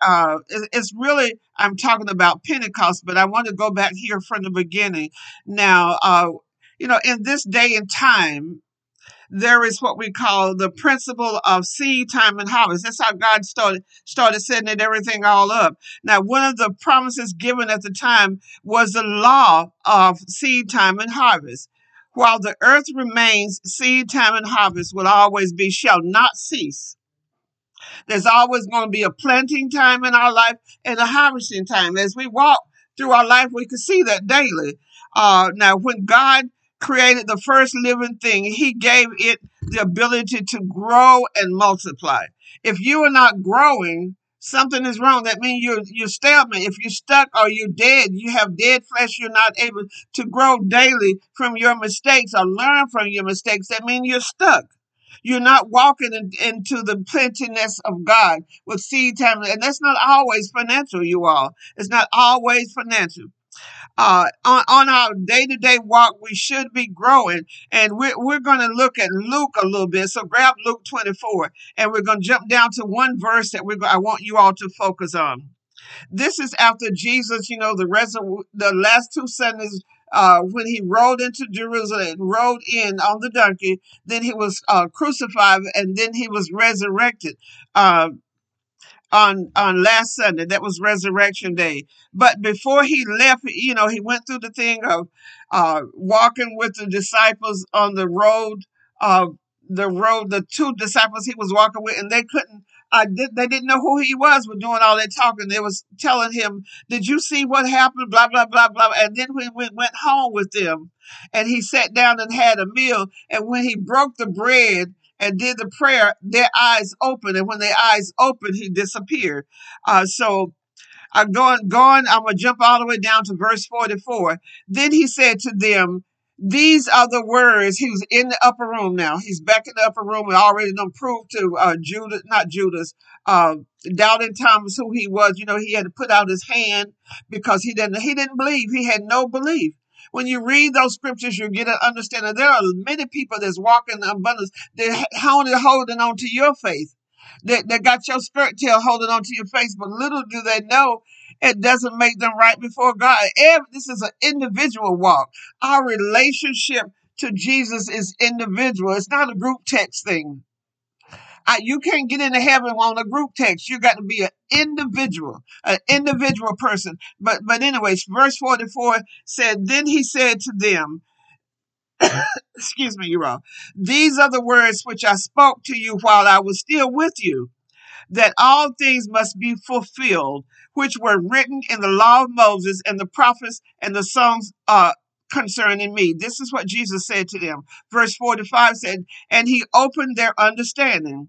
uh, it- it's really I'm talking about Pentecost, but I want to go back here from the beginning. Now, uh, you know, in this day and time, there is what we call the principle of seed time and harvest. That's how God started started setting everything all up. Now, one of the promises given at the time was the law of seed time and harvest. While the earth remains, seed time and harvest will always be, shall not cease. There's always going to be a planting time in our life and a harvesting time. As we walk through our life, we can see that daily. Uh, now, when God created the first living thing, He gave it the ability to grow and multiply. If you are not growing, something is wrong. That means you're you're stagnant. If you're stuck or you're dead, you have dead flesh. You're not able to grow daily from your mistakes or learn from your mistakes. That means you're stuck. You're not walking in, into the plentiness of God with seed time, and that's not always financial. You all, it's not always financial uh, on, on our day to day walk, we should be growing. And we're, we're going to look at Luke a little bit. So grab Luke 24, and we're going to jump down to one verse that we're I want you all to focus on. This is after Jesus, you know, the rest the last two Sundays. Uh, when he rode into Jerusalem, rode in on the donkey, then he was uh, crucified, and then he was resurrected. Uh, on on last Sunday. That was Resurrection Day. But before he left, you know, he went through the thing of uh, walking with the disciples on the road. Uh, the road, the two disciples he was walking with, and they couldn't. I did. They didn't know who he was. Were doing all that talking. They was telling him, "Did you see what happened?" Blah blah blah blah. And then we went, went home with them, and he sat down and had a meal. And when he broke the bread and did the prayer, their eyes opened, and when their eyes opened, he disappeared. Uh, so I'm going, going, I'm going to jump all the way down to verse 44. Then he said to them, These are the words. He was in the upper room now. He's back in the upper room. We already done proved to uh, Judas, not Judas, uh, doubting Thomas who he was. You know, he had to put out his hand because he didn't, he didn't believe. He had no belief. When you read those scriptures, you get an understanding. There are many people that's walking in abundance. They're holding, holding on to your faith. They, they got your skirt tail holding on to your face, but little do they know it doesn't make them right before God. Every, this is an individual walk. Our relationship to Jesus is individual. It's not a group text thing. I, you can't get into heaven on a group text. You got to be an individual, an individual person. But but anyways, verse 44 said, Then he said to them, excuse me, you all, these are the words which I spoke to you while I was still with you that all things must be fulfilled, which were written in the law of Moses and the prophets and the songs uh, concerning me. This is what Jesus said to them. Verse 45 said, And he opened their understanding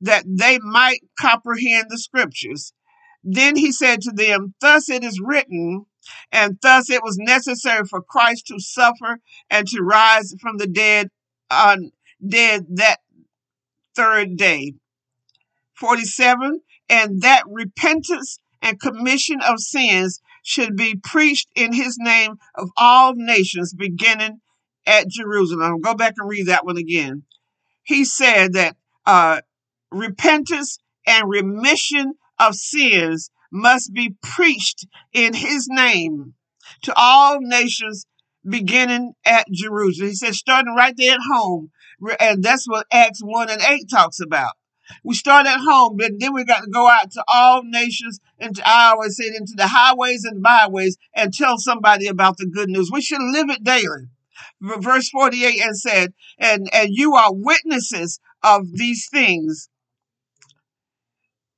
that they might comprehend the scriptures. Then he said to them, Thus it is written, and thus it was necessary for Christ to suffer and to rise from the dead on dead that third day 47 and that repentance and commission of sins should be preached in his name of all nations beginning at jerusalem. Go back and read that one again. He said that uh, repentance and remission of sins must be preached in his name to all nations beginning at jerusalem. He said starting right there at home and that's what acts 1 and 8 talks about we start at home, but then we got to go out to all nations and to, I always say into the highways and byways and tell somebody about the good news. We should live it daily. Verse 48 and said, and, and you are witnesses of these things.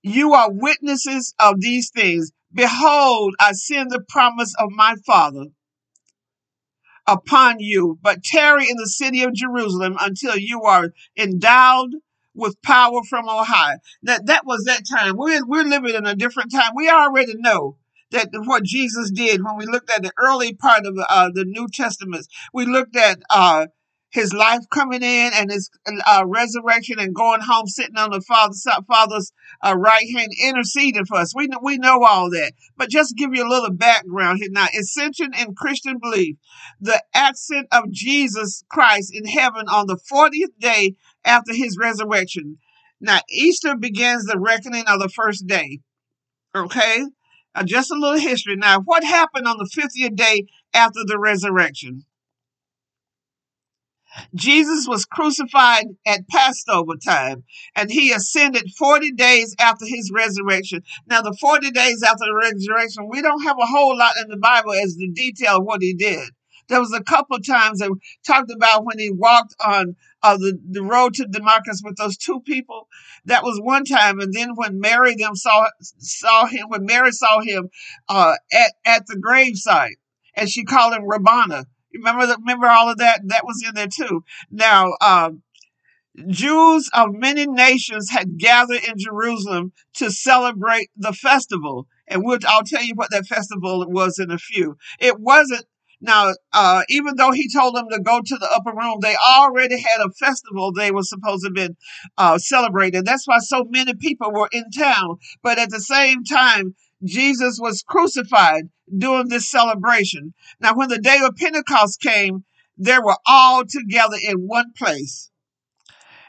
You are witnesses of these things. Behold, I send the promise of my Father upon you, but tarry in the city of Jerusalem until you are endowed with power from on high. That that was that time. We're we're living in a different time. We already know that what Jesus did when we looked at the early part of uh, the New Testament. We looked at uh, his life coming in and his uh, resurrection and going home, sitting on the Father's Father's uh, right hand, interceding for us. We know, we know all that, but just give you a little background here now. Ascension in Christian belief, the ascent of Jesus Christ in heaven on the fortieth day after his resurrection. Now Easter begins the reckoning of the first day. Okay? Uh, just a little history. Now, what happened on the 50th day after the resurrection? Jesus was crucified at Passover time and he ascended 40 days after his resurrection. Now, the 40 days after the resurrection, we don't have a whole lot in the Bible as the detail of what he did. There was a couple of times that talked about when he walked on uh, the, the road to Damascus with those two people. That was one time. And then when Mary them saw saw him, when Mary saw him uh, at, at the gravesite, and she called him Rabbana. Remember, remember all of that? That was in there too. Now, uh, Jews of many nations had gathered in Jerusalem to celebrate the festival. And we'll, I'll tell you what that festival was in a few. It wasn't now, uh, even though he told them to go to the upper room, they already had a festival they were supposed to have been uh, celebrating. That's why so many people were in town. But at the same time, Jesus was crucified during this celebration. Now, when the day of Pentecost came, they were all together in one place.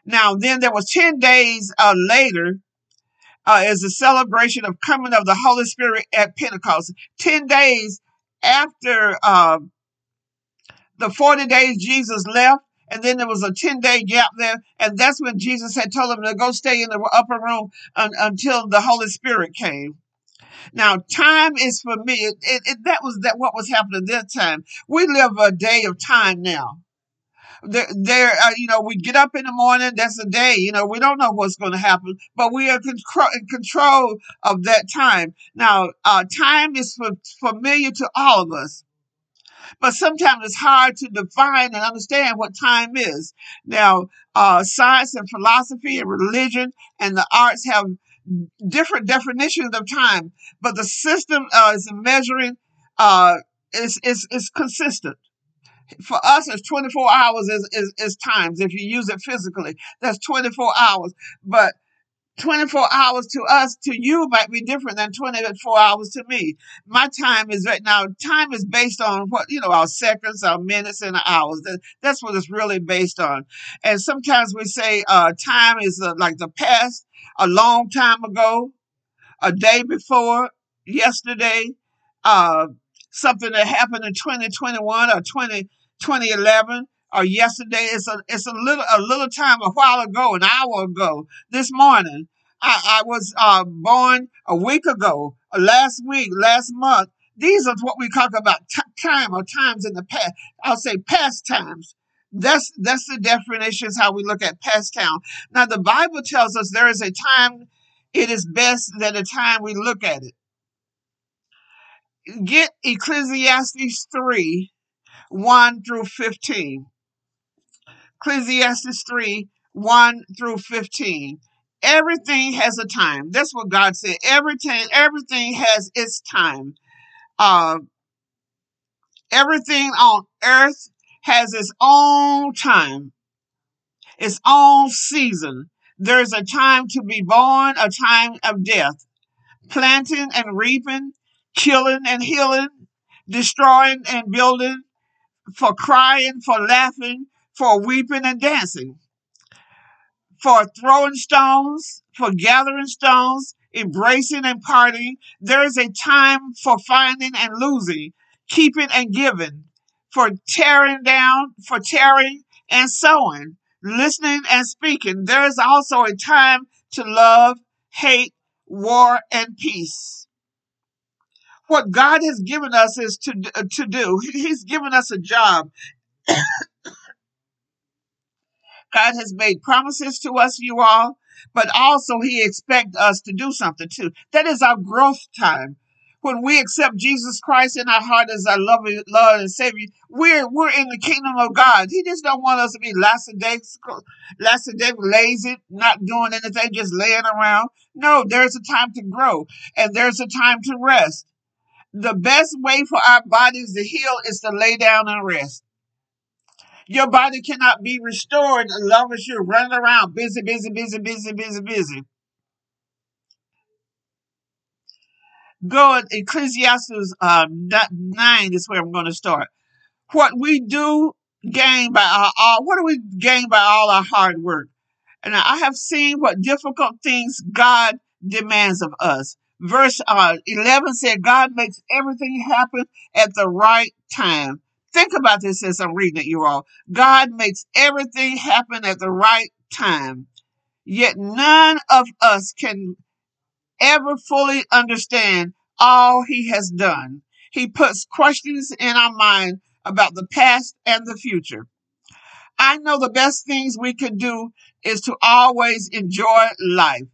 Now, then there was 10 days uh, later, uh, as a celebration of coming of the Holy Spirit at Pentecost. 10 days after uh, the 40 days Jesus left, and then there was a 10 day gap there, and that's when Jesus had told them to go stay in the upper room un- until the Holy Spirit came. Now, time is for me. It, it, it, that was that what was happening that time. We live a day of time now. There, there uh, you know, we get up in the morning. That's a day. You know, we don't know what's going to happen, but we are in control of that time. Now, uh, time is familiar to all of us but sometimes it's hard to define and understand what time is. Now, uh, science and philosophy and religion and the arts have different definitions of time, but the system uh, is measuring uh, is, is, is consistent. For us, it's 24 hours is, is, is times. If you use it physically, that's 24 hours. But 24 hours to us, to you might be different than 24 hours to me. My time is right now, time is based on what, you know, our seconds, our minutes, and our hours. That, that's what it's really based on. And sometimes we say uh, time is uh, like the past, a long time ago, a day before, yesterday, uh, something that happened in 2021 or 20, 2011 or yesterday. It's a it's a little a little time a while ago, an hour ago, this morning. I, I was uh, born a week ago, uh, last week, last month. These are what we talk about t- time or times in the past. I'll say past times. That's that's the definitions how we look at past time. Now the Bible tells us there is a time. It is best that a time we look at it. Get Ecclesiastes three, one through fifteen. Ecclesiastes 3 1 through 15. Everything has a time. That's what God said. Everything, everything has its time. Uh, everything on earth has its own time, its own season. There's a time to be born, a time of death, planting and reaping, killing and healing, destroying and building, for crying, for laughing, for weeping and dancing, for throwing stones, for gathering stones, embracing and parting. There is a time for finding and losing, keeping and giving, for tearing down, for tearing and sowing, listening and speaking. There is also a time to love, hate, war, and peace. What God has given us is to, uh, to do. He's given us a job. God has made promises to us, you all, but also He expects us to do something too. That is our growth time. When we accept Jesus Christ in our heart as our loving Lord and Savior, we're we're in the kingdom of God. He just don't want us to be lackadaisical, lackadaisical, lazy, not doing anything, just laying around. No, there's a time to grow and there's a time to rest. The best way for our bodies to heal is to lay down and rest. Your body cannot be restored as long as you're running around busy, busy, busy, busy, busy, busy. Go at Ecclesiastes uh, 9 is where I'm going to start. What we do gain by our all, what do we gain by all our hard work? And I have seen what difficult things God demands of us. Verse uh, 11 said, God makes everything happen at the right time. Think about this as I'm reading it, you all. God makes everything happen at the right time. Yet none of us can ever fully understand all he has done. He puts questions in our mind about the past and the future. I know the best things we can do is to always enjoy life.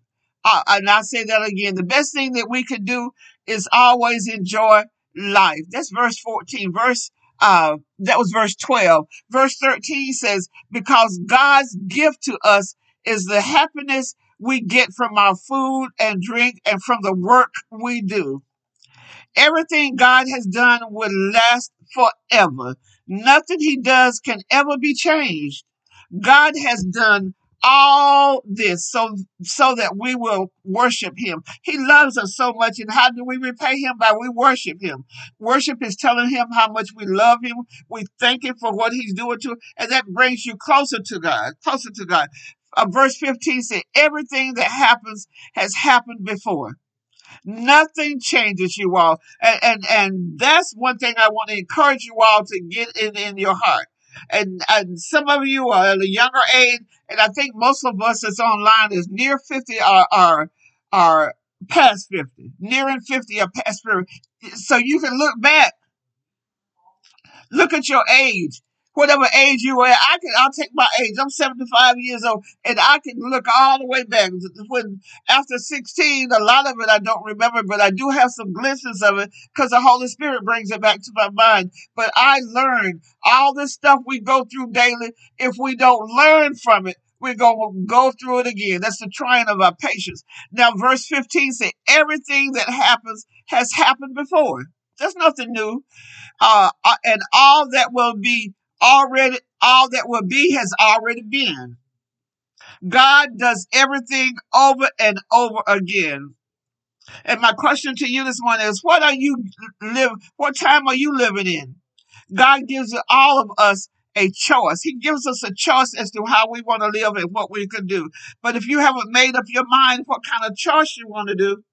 Uh, and I say that again. The best thing that we could do is always enjoy life. That's verse 14. Verse uh, that was verse 12. Verse 13 says, Because God's gift to us is the happiness we get from our food and drink and from the work we do. Everything God has done will last forever. Nothing he does can ever be changed. God has done all this so so that we will worship him. He loves us so much and how do we repay him by we worship him. Worship is telling him how much we love him. We thank him for what he's doing to and that brings you closer to God, closer to God. Uh, verse 15 says everything that happens has happened before. Nothing changes you all. And, and, and that's one thing I want to encourage you all to get in, in your heart. And, and some of you are at a younger age, and I think most of us that's online is near 50 are, are, are past 50, nearing 50 or past 50. So you can look back Look at your age. Whatever age you are, I can. I'll take my age. I'm 75 years old, and I can look all the way back. When after 16, a lot of it I don't remember, but I do have some glimpses of it because the Holy Spirit brings it back to my mind. But I learned all this stuff we go through daily. If we don't learn from it, we're going to go through it again. That's the trying of our patience. Now, verse 15 says, everything that happens has happened before. There's nothing new uh, uh, and all that will be already, all that will be has already been. God does everything over and over again. And my question to you this morning is, what are you live? What time are you living in? God gives all of us a choice. He gives us a choice as to how we want to live and what we can do. But if you haven't made up your mind what kind of choice you want to do,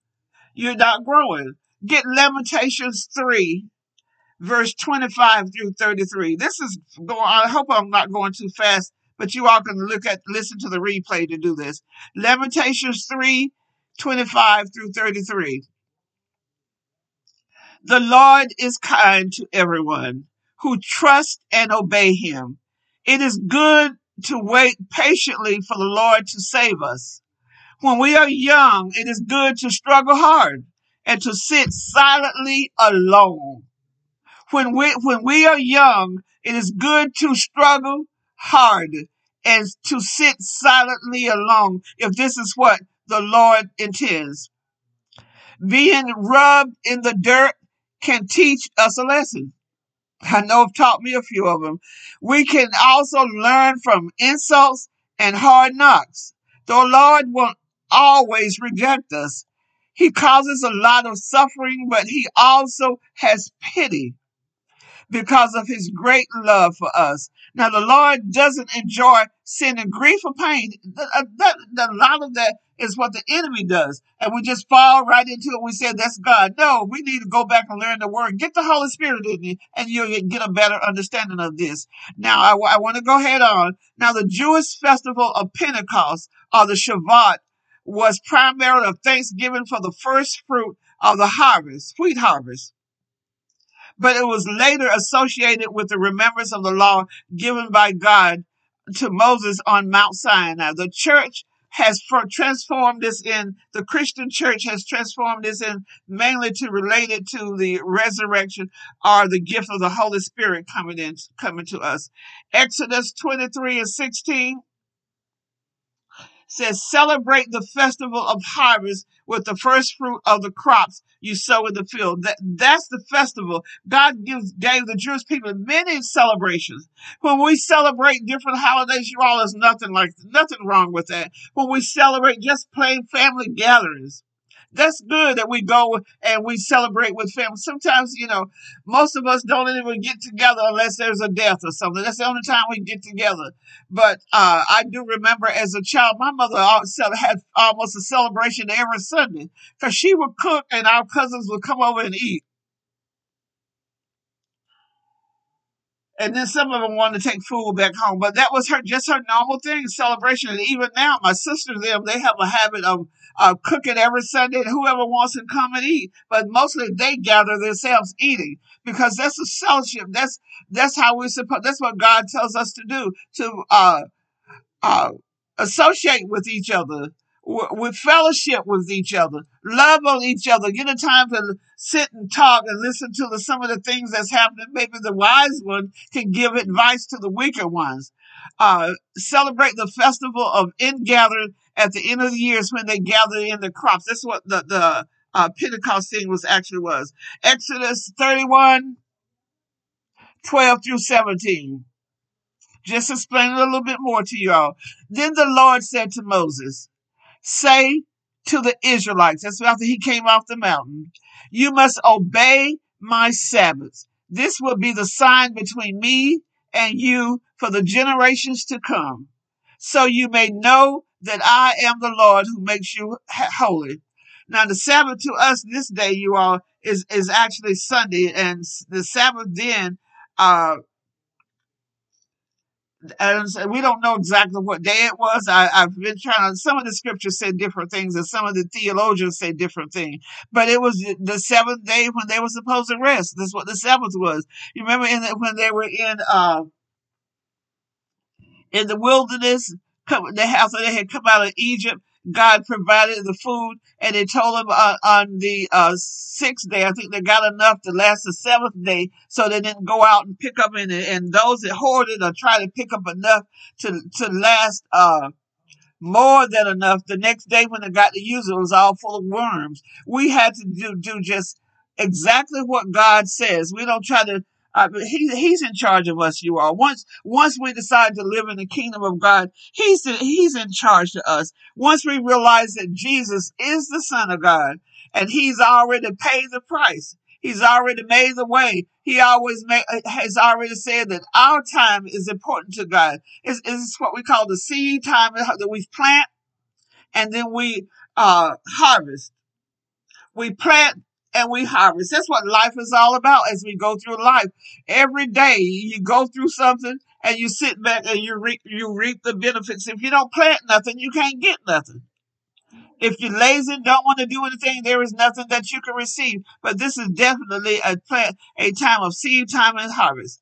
you're not growing. Get Lamentations 3 verse 25 through 33. This is going, I hope I'm not going too fast, but you all can look at, listen to the replay to do this. Lamentations 3, 25 through 33. The Lord is kind to everyone who trust and obey him. It is good to wait patiently for the Lord to save us. When we are young, it is good to struggle hard and to sit silently alone when we when we are young, it is good to struggle hard and to sit silently alone if this is what the Lord intends. Being rubbed in the dirt can teach us a lesson. I know have taught me a few of them. We can also learn from insults and hard knocks. The Lord won't always reject us. He causes a lot of suffering, but he also has pity because of his great love for us. Now, the Lord doesn't enjoy sin and grief or pain. Uh, a lot of that is what the enemy does. And we just fall right into it. We say, that's God. No, we need to go back and learn the word. Get the Holy Spirit in you, and you'll get a better understanding of this. Now, I, I want to go ahead on. Now, the Jewish festival of Pentecost, or the Shavuot, was primarily a thanksgiving for the first fruit of the harvest, wheat harvest but it was later associated with the remembrance of the law given by God to Moses on Mount Sinai. The church has transformed this in the Christian church has transformed this in mainly to relate it to the resurrection or the gift of the Holy Spirit coming in coming to us. Exodus 23 and 16 says, celebrate the festival of harvest with the first fruit of the crops you sow in the field. That, that's the festival. God gives, gave the Jewish people many celebrations. When we celebrate different holidays, you all, there's nothing like, nothing wrong with that. When we celebrate just plain family gatherings, That's good that we go and we celebrate with family. Sometimes, you know, most of us don't even get together unless there's a death or something. That's the only time we get together. But uh, I do remember as a child, my mother had almost a celebration every Sunday because she would cook and our cousins would come over and eat. And then some of them wanted to take food back home. But that was her just her normal thing, celebration. And even now, my sisters them they have a habit of uh, cooking every Sunday, and whoever wants to come and eat. But mostly they gather themselves eating because that's a fellowship. That's that's how we're supposed. That's what God tells us to do to uh, uh, associate with each other with fellowship with each other, love on each other, get a time to sit and talk and listen to the, some of the things that's happening. Maybe the wise one can give advice to the weaker ones. Uh, celebrate the festival of ingathering at the end of the years when they gather in the crops. That's what the, the uh, Pentecost thing was actually was. Exodus 31, 12 through 17. Just explain a little bit more to y'all. Then the Lord said to Moses, say to the Israelites, that's after he came off the mountain, you must obey my Sabbaths. This will be the sign between me and you for the generations to come, so you may know that I am the Lord who makes you holy. Now, the Sabbath to us this day, you all, is, is actually Sunday, and the Sabbath then uh, and we don't know exactly what day it was. I, have been trying to, some of the scriptures say different things and some of the theologians say different things. But it was the seventh day when they were supposed to rest. That's what the Sabbath was. You remember in the, when they were in, uh, in the wilderness, they, after they had come out of Egypt, God provided the food, and they told them uh, on the uh, sixth day, I think they got enough to last the seventh day, so they didn't go out and pick up any. And those that hoarded or tried to pick up enough to to last uh, more than enough, the next day when they got to use it, it was all full of worms. We had to do do just exactly what God says. We don't try to uh, he, he's in charge of us, you all. Once, once we decide to live in the kingdom of God, he's, in, he's in charge to us. Once we realize that Jesus is the son of God and he's already paid the price. He's already made the way. He always made, has already said that our time is important to God. It's, it's what we call the seed time that we plant and then we uh, harvest. We plant and we harvest. That's what life is all about as we go through life. Every day you go through something and you sit back and you reap, you reap the benefits. If you don't plant nothing, you can't get nothing. If you're lazy and don't want to do anything, there is nothing that you can receive. But this is definitely a plant, a time of seed time and harvest.